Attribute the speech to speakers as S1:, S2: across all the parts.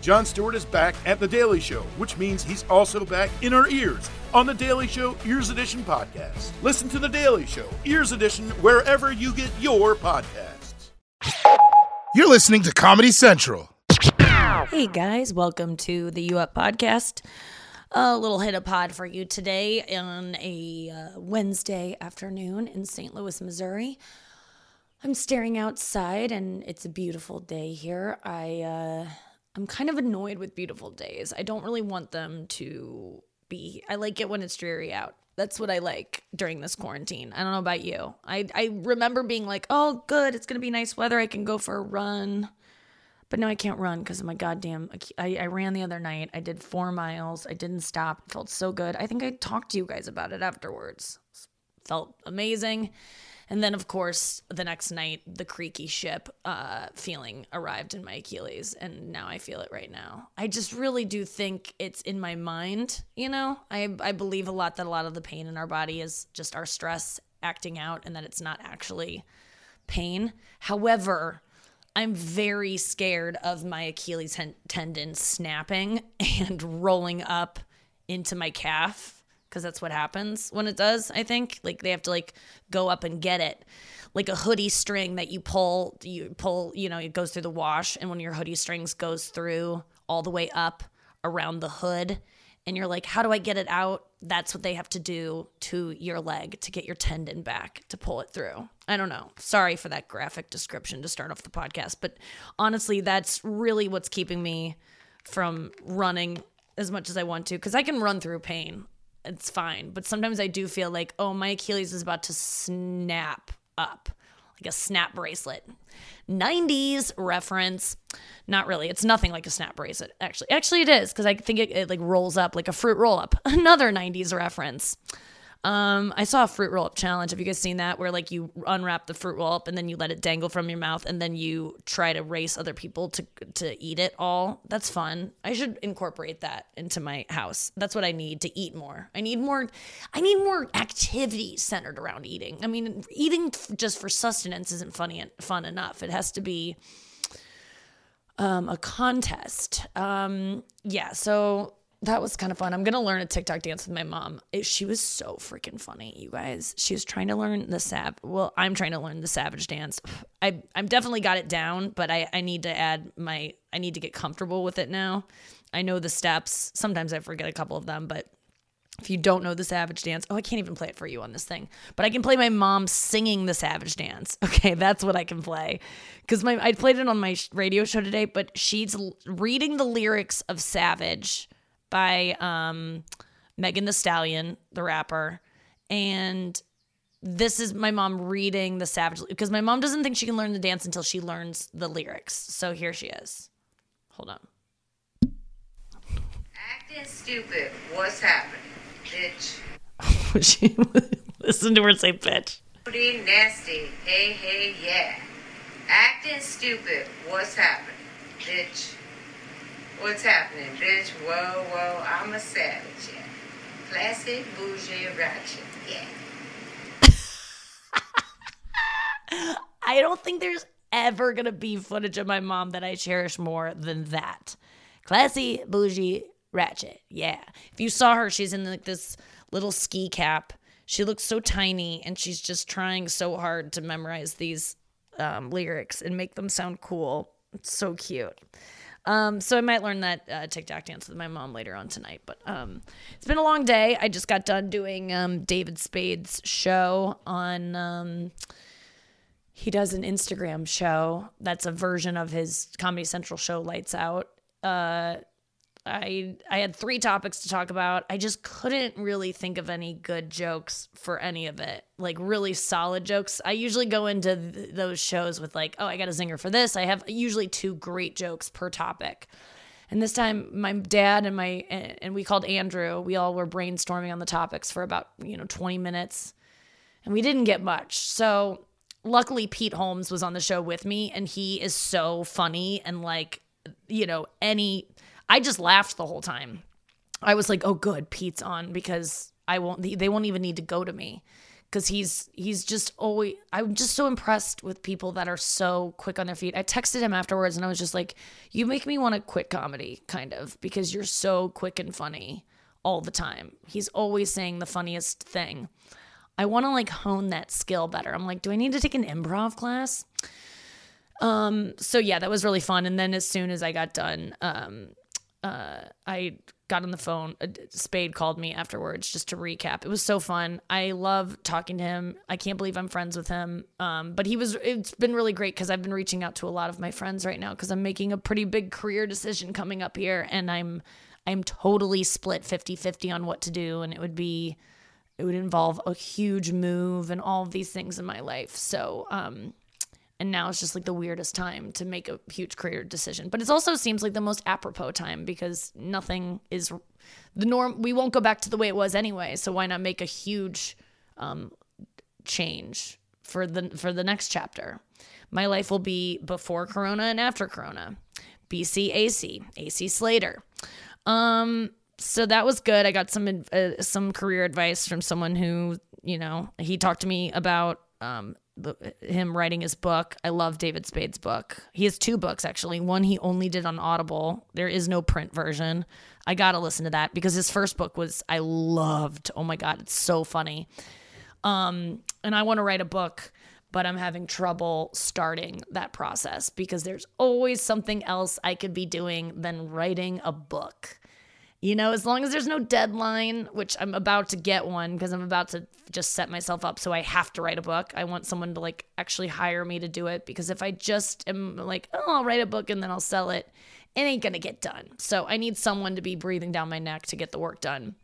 S1: Jon Stewart is back at The Daily Show, which means he's also back in our ears on The Daily Show Ears Edition podcast. Listen to The Daily Show Ears Edition wherever you get your podcasts.
S2: You're listening to Comedy Central.
S3: Hey guys, welcome to the U Up podcast. A little hit of pod for you today on a uh, Wednesday afternoon in St. Louis, Missouri. I'm staring outside and it's a beautiful day here. I uh, I'm kind of annoyed with beautiful days. I don't really want them to be. I like it when it's dreary out. That's what I like during this quarantine. I don't know about you. I I remember being like, "Oh, good, it's going to be nice weather. I can go for a run." But now I can't run because of my goddamn. I, I ran the other night. I did four miles. I didn't stop. It felt so good. I think I talked to you guys about it afterwards. Felt amazing. And then, of course, the next night, the creaky ship uh, feeling arrived in my Achilles. And now I feel it right now. I just really do think it's in my mind. You know, I, I believe a lot that a lot of the pain in our body is just our stress acting out and that it's not actually pain. However, I'm very scared of my Achilles tendon snapping and rolling up into my calf because that's what happens when it does i think. Like they have to like go up and get it. Like a hoodie string that you pull you pull you know it goes through the wash and when your hoodie strings goes through all the way up around the hood and you're like how do i get it out? That's what they have to do to your leg to get your tendon back to pull it through. I don't know. Sorry for that graphic description to start off the podcast but honestly that's really what's keeping me from running as much as i want to because i can run through pain it's fine. But sometimes I do feel like, oh, my Achilles is about to snap up like a snap bracelet. 90s reference. Not really. It's nothing like a snap bracelet, actually. Actually, it is because I think it, it like rolls up like a fruit roll up. Another 90s reference. Um, I saw a fruit roll up challenge. Have you guys seen that? Where like you unwrap the fruit roll up and then you let it dangle from your mouth and then you try to race other people to to eat it all. That's fun. I should incorporate that into my house. That's what I need to eat more. I need more. I need more activities centered around eating. I mean, eating just for sustenance isn't funny fun enough. It has to be um, a contest. Um, yeah. So that was kind of fun. I'm gonna learn a TikTok dance with my mom. She was so freaking funny, you guys. She was trying to learn the sav. Well, I'm trying to learn the savage dance. I I'm definitely got it down, but I I need to add my I need to get comfortable with it now. I know the steps. Sometimes I forget a couple of them, but if you don't know the savage dance, oh, I can't even play it for you on this thing, but I can play my mom singing the savage dance. Okay, that's what I can play. Because my I played it on my radio show today, but she's reading the lyrics of Savage by um, Megan Thee Stallion, the rapper. And this is my mom reading the Savage because my mom doesn't think she can learn the dance until she learns the lyrics. So here she is. Hold on.
S4: Acting stupid. What's happening, bitch?
S3: she listen to her say bitch.
S4: Pretty nasty. Hey, hey, yeah. Acting stupid. What's happening, bitch? What's happening, bitch? Whoa, whoa, I'm a savage, yeah. Classic, bougie, ratchet, yeah.
S3: I don't think there's ever gonna be footage of my mom that I cherish more than that. Classy, bougie, ratchet, yeah. If you saw her, she's in like this little ski cap. She looks so tiny and she's just trying so hard to memorize these um, lyrics and make them sound cool. It's so cute. Um, so I might learn that uh, TikTok dance with my mom later on tonight. But um, it's been a long day. I just got done doing um, David Spade's show on. Um, he does an Instagram show that's a version of his Comedy Central show, Lights Out. Uh, I I had three topics to talk about. I just couldn't really think of any good jokes for any of it. Like really solid jokes. I usually go into th- those shows with like, "Oh, I got a zinger for this." I have usually two great jokes per topic. And this time, my dad and my and we called Andrew. We all were brainstorming on the topics for about you know 20 minutes, and we didn't get much. So luckily, Pete Holmes was on the show with me, and he is so funny and like you know any. I just laughed the whole time. I was like, oh good, Pete's on because I won't. They won't even need to go to me. Because he's he's just always i'm just so impressed with people that are so quick on their feet. I texted him afterwards and i was just like you make me want to quit comedy kind of because you're so quick and funny all the time. He's always saying the funniest thing. I want to like hone that skill better. I'm like do i need to take an improv class? Um so yeah that was really fun. And then as soon as i got done um uh i got on the phone. Spade called me afterwards just to recap. It was so fun. I love talking to him. I can't believe I'm friends with him. Um, but he was. It's been really great because I've been reaching out to a lot of my friends right now because I'm making a pretty big career decision coming up here, and I'm I'm totally split 50-50 on what to do, and it would be it would involve a huge move and all of these things in my life. So um, and now it's just like the weirdest time to make a huge career decision. But it also seems like the most apropos time because nothing is the norm we won't go back to the way it was anyway. So why not make a huge um, change for the for the next chapter? My life will be before corona and after corona. Bc ac ac slater. Um so that was good. I got some uh, some career advice from someone who you know he talked to me about um, the, him writing his book. I love David Spade's book. He has two books actually. One he only did on Audible. There is no print version. I got to listen to that because his first book was I loved. Oh my god, it's so funny. Um and I want to write a book, but I'm having trouble starting that process because there's always something else I could be doing than writing a book. You know, as long as there's no deadline, which I'm about to get one because I'm about to just set myself up so I have to write a book. I want someone to like actually hire me to do it because if I just am like, oh, I'll write a book and then I'll sell it, it ain't gonna get done. So I need someone to be breathing down my neck to get the work done.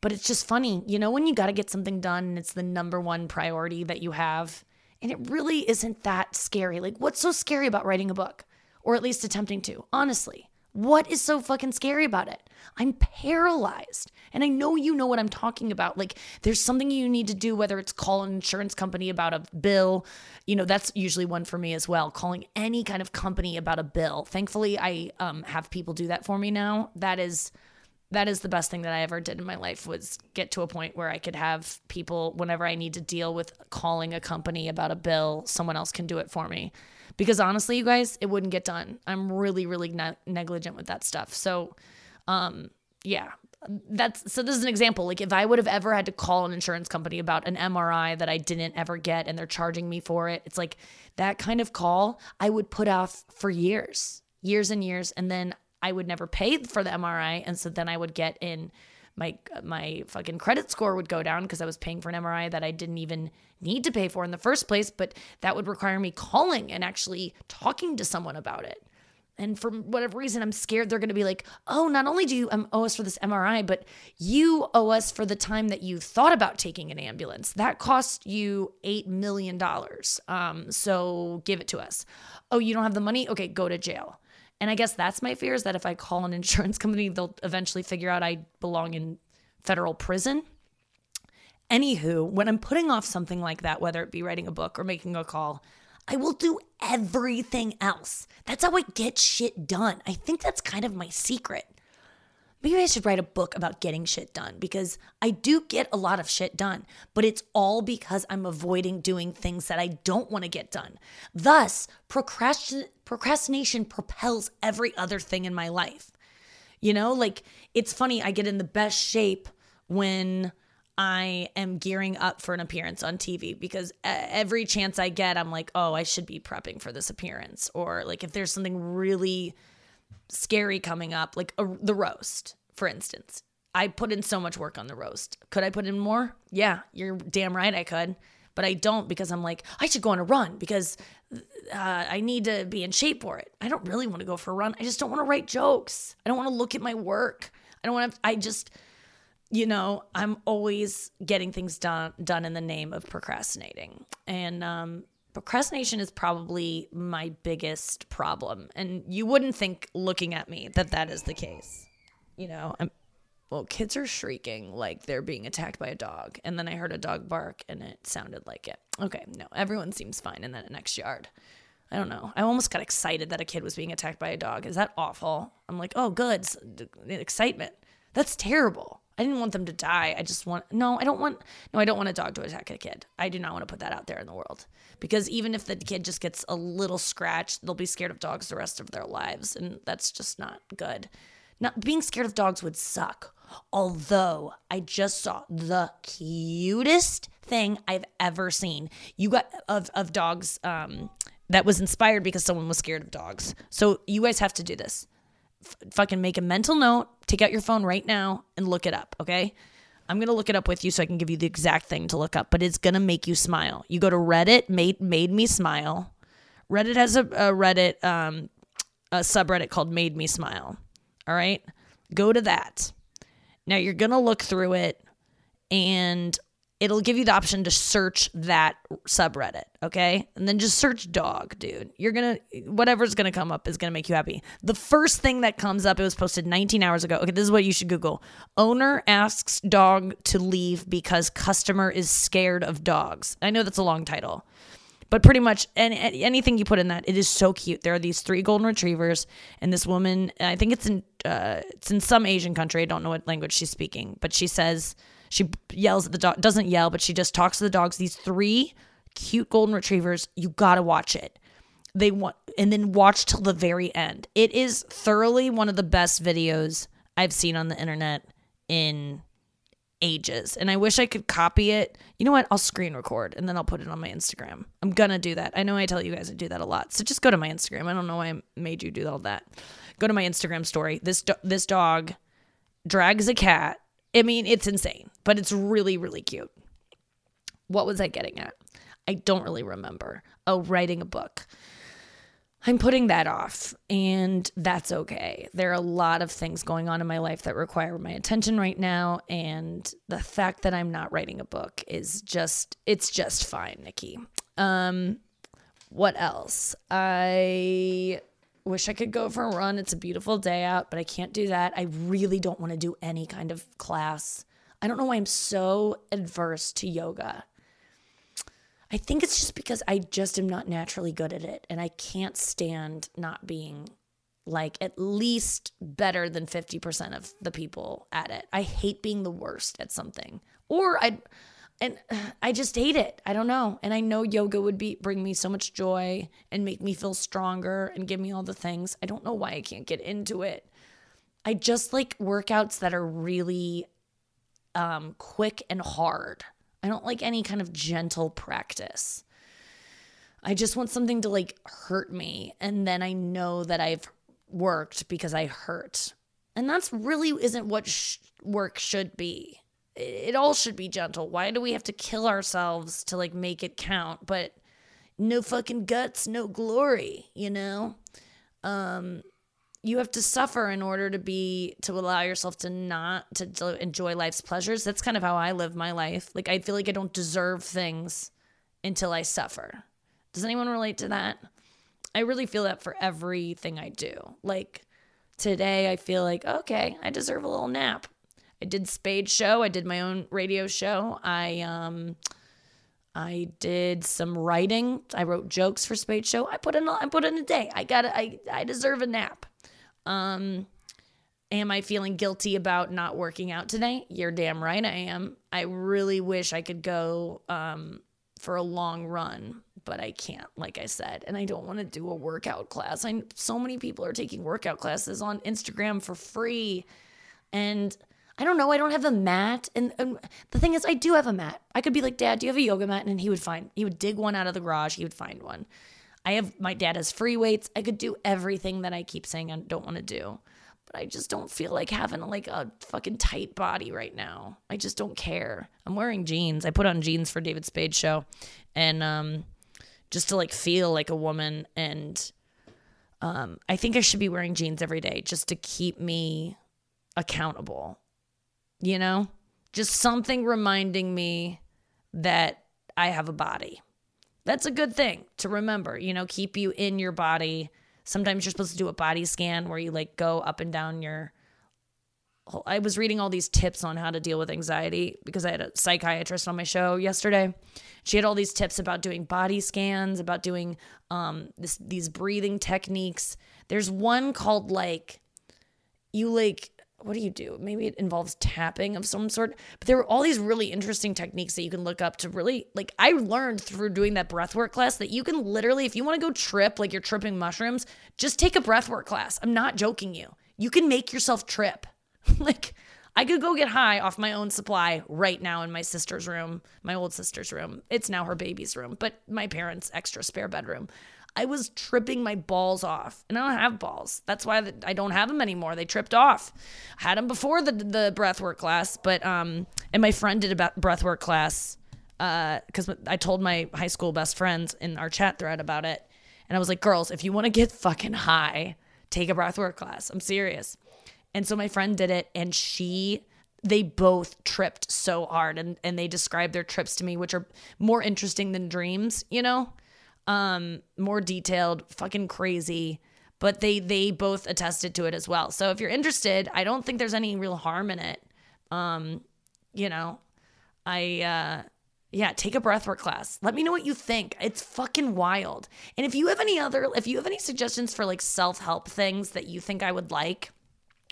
S3: But it's just funny, you know, when you got to get something done and it's the number one priority that you have, and it really isn't that scary. Like, what's so scary about writing a book? Or at least attempting to, honestly. What is so fucking scary about it? I'm paralyzed. And I know you know what I'm talking about. Like, there's something you need to do, whether it's call an insurance company about a bill. You know, that's usually one for me as well. Calling any kind of company about a bill. Thankfully, I um, have people do that for me now. That is. That is the best thing that I ever did in my life was get to a point where I could have people whenever I need to deal with calling a company about a bill, someone else can do it for me because honestly, you guys, it wouldn't get done. I'm really, really ne- negligent with that stuff. So, um, yeah, that's so this is an example like if i would have ever had to call an insurance company about an mri that i didn't ever get and they're charging me for it it's like that kind of call i would put off for years years and years and then i would never pay for the mri and so then i would get in my my fucking credit score would go down because I was paying for an MRI that I didn't even need to pay for in the first place, but that would require me calling and actually talking to someone about it. And for whatever reason, I'm scared they're going to be like, oh, not only do you um, owe us for this MRI, but you owe us for the time that you thought about taking an ambulance. That cost you $8 million. Um, so give it to us. Oh, you don't have the money? Okay, go to jail. And I guess that's my fear is that if I call an insurance company, they'll eventually figure out I belong in federal prison. Anywho, when I'm putting off something like that, whether it be writing a book or making a call, I will do everything else. That's how I get shit done. I think that's kind of my secret. Maybe I should write a book about getting shit done because I do get a lot of shit done, but it's all because I'm avoiding doing things that I don't want to get done. Thus, procrastin- procrastination propels every other thing in my life. You know, like it's funny, I get in the best shape when I am gearing up for an appearance on TV because every chance I get, I'm like, oh, I should be prepping for this appearance. Or like if there's something really scary coming up, like a, the roast, for instance. I put in so much work on the roast. Could I put in more? Yeah, you're damn right I could. But I don't because I'm like, I should go on a run because uh, I need to be in shape for it. I don't really want to go for a run. I just don't want to write jokes. I don't want to look at my work. I don't want to, I just, you know, I'm always getting things done done in the name of procrastinating. And um, procrastination is probably my biggest problem. And you wouldn't think looking at me that that is the case. You know, I'm, well, kids are shrieking like they're being attacked by a dog. And then I heard a dog bark and it sounded like it. Okay, no, everyone seems fine in that next yard. I don't know. I almost got excited that a kid was being attacked by a dog. Is that awful? I'm like, oh, good. Excitement. That's terrible. I didn't want them to die. I just want no, I don't want no, I don't want a dog to attack a kid. I do not want to put that out there in the world. Because even if the kid just gets a little scratch, they'll be scared of dogs the rest of their lives. And that's just not good. Not being scared of dogs would suck. Although I just saw the cutest thing I've ever seen. You got of of dogs um that was inspired because someone was scared of dogs. So you guys have to do this f- fucking make a mental note, take out your phone right now and look it up, okay? I'm going to look it up with you so I can give you the exact thing to look up, but it's going to make you smile. You go to Reddit, made made me smile. Reddit has a, a Reddit um a subreddit called Made Me Smile. All right? Go to that. Now you're going to look through it and it'll give you the option to search that subreddit, okay? And then just search dog, dude. You're gonna, whatever's gonna come up is gonna make you happy. The first thing that comes up, it was posted 19 hours ago. Okay, this is what you should Google. Owner asks dog to leave because customer is scared of dogs. I know that's a long title. But pretty much any, anything you put in that, it is so cute. There are these three golden retrievers, and this woman, I think it's in uh, it's in some Asian country. I don't know what language she's speaking, but she says she yells at the dog, doesn't yell, but she just talks to the dogs. These three cute golden retrievers, you gotta watch it. They want, and then watch till the very end. It is thoroughly one of the best videos I've seen on the internet in ages. And I wish I could copy it. You know what? I'll screen record and then I'll put it on my Instagram. I'm gonna do that. I know I tell you guys to do that a lot. So just go to my Instagram. I don't know why I made you do all that. Go to my Instagram story. This do- this dog drags a cat I mean, it's insane, but it's really, really cute. What was I getting at? I don't really remember. Oh, writing a book. I'm putting that off, and that's okay. There are a lot of things going on in my life that require my attention right now, and the fact that I'm not writing a book is just it's just fine, Nikki. Um what else? I wish I could go for a run. It's a beautiful day out, but I can't do that. I really don't want to do any kind of class. I don't know why I'm so adverse to yoga. I think it's just because I just am not naturally good at it and I can't stand not being like at least better than 50% of the people at it. I hate being the worst at something. Or I and I just hate it. I don't know. And I know yoga would be bring me so much joy and make me feel stronger and give me all the things. I don't know why I can't get into it. I just like workouts that are really um quick and hard. I don't like any kind of gentle practice. I just want something to like hurt me and then I know that I've worked because I hurt. And that's really isn't what sh- work should be it all should be gentle. Why do we have to kill ourselves to like make it count? But no fucking guts, no glory, you know? Um you have to suffer in order to be to allow yourself to not to, enjoy life's pleasures. That's kind of how I live my life. Like I feel like I don't deserve things until I suffer. Does anyone relate to that? I really feel that for everything I do. Like today I feel like okay, I deserve a little nap. I did Spade show. I did my own radio show. I um I did some writing. I wrote jokes for Spade show. I put in a, I put in a day. I got I I deserve a nap. Um am I feeling guilty about not working out today? You're damn right I am. I really wish I could go um for a long run, but I can't, like I said. And I don't want to do a workout class. I so many people are taking workout classes on Instagram for free. And I don't know. I don't have a mat. And, and, the thing is, I do have a mat. I could be like, Dad, do you have a yoga mat? And he would find, he would dig one out of the garage. He would find one. I have, my dad has free weights. I could do everything that I keep saying I don't want to do. But I just don't feel like having like a fucking tight body right now. I just don't care. I'm wearing jeans. I put on jeans for David Spade's show. And, um, just to like feel like a woman. And, um, I think I should be wearing jeans every day just to keep me accountable you know? Just something reminding me that I have a body. that's a good thing to remember, you know, keep you in your body. Sometimes you're supposed to do a body scan where you like go up and down your I was reading all these tips on how to deal with anxiety because I had a psychiatrist on my show yesterday. She had all these tips about doing body scans, about doing um, this, these breathing techniques. There's one called like, you like, what do you do? Maybe it involves tapping of some sort. But there were all these really interesting techniques that you can look up to really, like, I learned through doing that breathwork class that you can literally, if you want to go trip, like you're tripping mushrooms, just take a breathwork class. I'm not joking you. You can make yourself trip. like, I could go get high off my own supply right now in my sister's room, my old sister's room. It's now her baby's room, but my parents' extra spare bedroom. I was tripping my balls off, and I don't have balls. That's why I don't have them anymore. They tripped off. I had them before the the breathwork class, but um, and my friend did a breathwork class because uh, I told my high school best friends in our chat thread about it, and I was like, girls, if you want to get fucking high, take a breathwork class. I'm serious. And so my friend did it, and she they both tripped so hard and, and they described their trips to me which are more interesting than dreams you know um, more detailed, fucking crazy. But they they both attested to it as well. So if you're interested, I don't think there's any real harm in it. Um, you know, I uh yeah, take a breathwork class. Let me know what you think. It's fucking wild. And if you have any other if you have any suggestions for like self-help things that you think I would like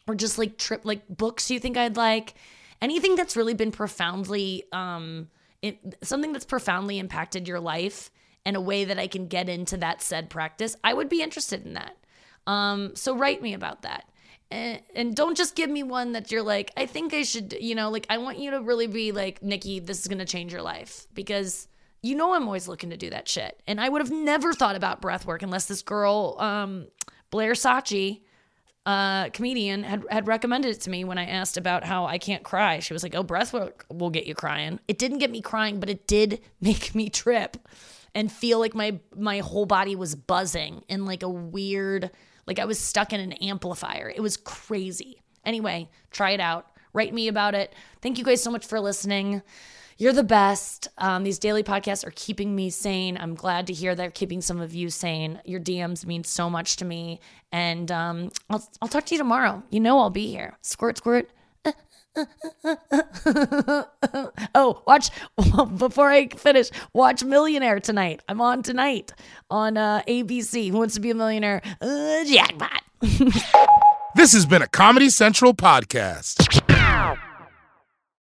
S3: or just like trip like books you think I'd like, anything that's really been profoundly um it, something that's profoundly impacted your life and a way that I can get into that said practice, I would be interested in that. Um, so write me about that. And, and don't just give me one that you're like, I think I should, you know, like, I want you to really be like, Nikki, this is going to change your life because you know I'm always looking to do that shit. And I would have never thought about breath work unless this girl, um, Blair Socci, uh, comedian, had, had recommended it to me when I asked about how I can't cry. She was like, oh, breath work will get you crying. It didn't get me crying, but it did make me trip and feel like my my whole body was buzzing in like a weird like I was stuck in an amplifier. It was crazy. Anyway, try it out. Write me about it. Thank you guys so much for listening. You're the best. Um, these daily podcasts are keeping me sane. I'm glad to hear they're keeping some of you sane. Your DMs mean so much to me. And um, I'll, I'll talk to you tomorrow. You know I'll be here. Squirt, squirt. oh, watch before I finish. Watch Millionaire tonight. I'm on tonight on uh, ABC. Who wants to be a millionaire? Uh, jackpot.
S2: this has been a Comedy Central podcast.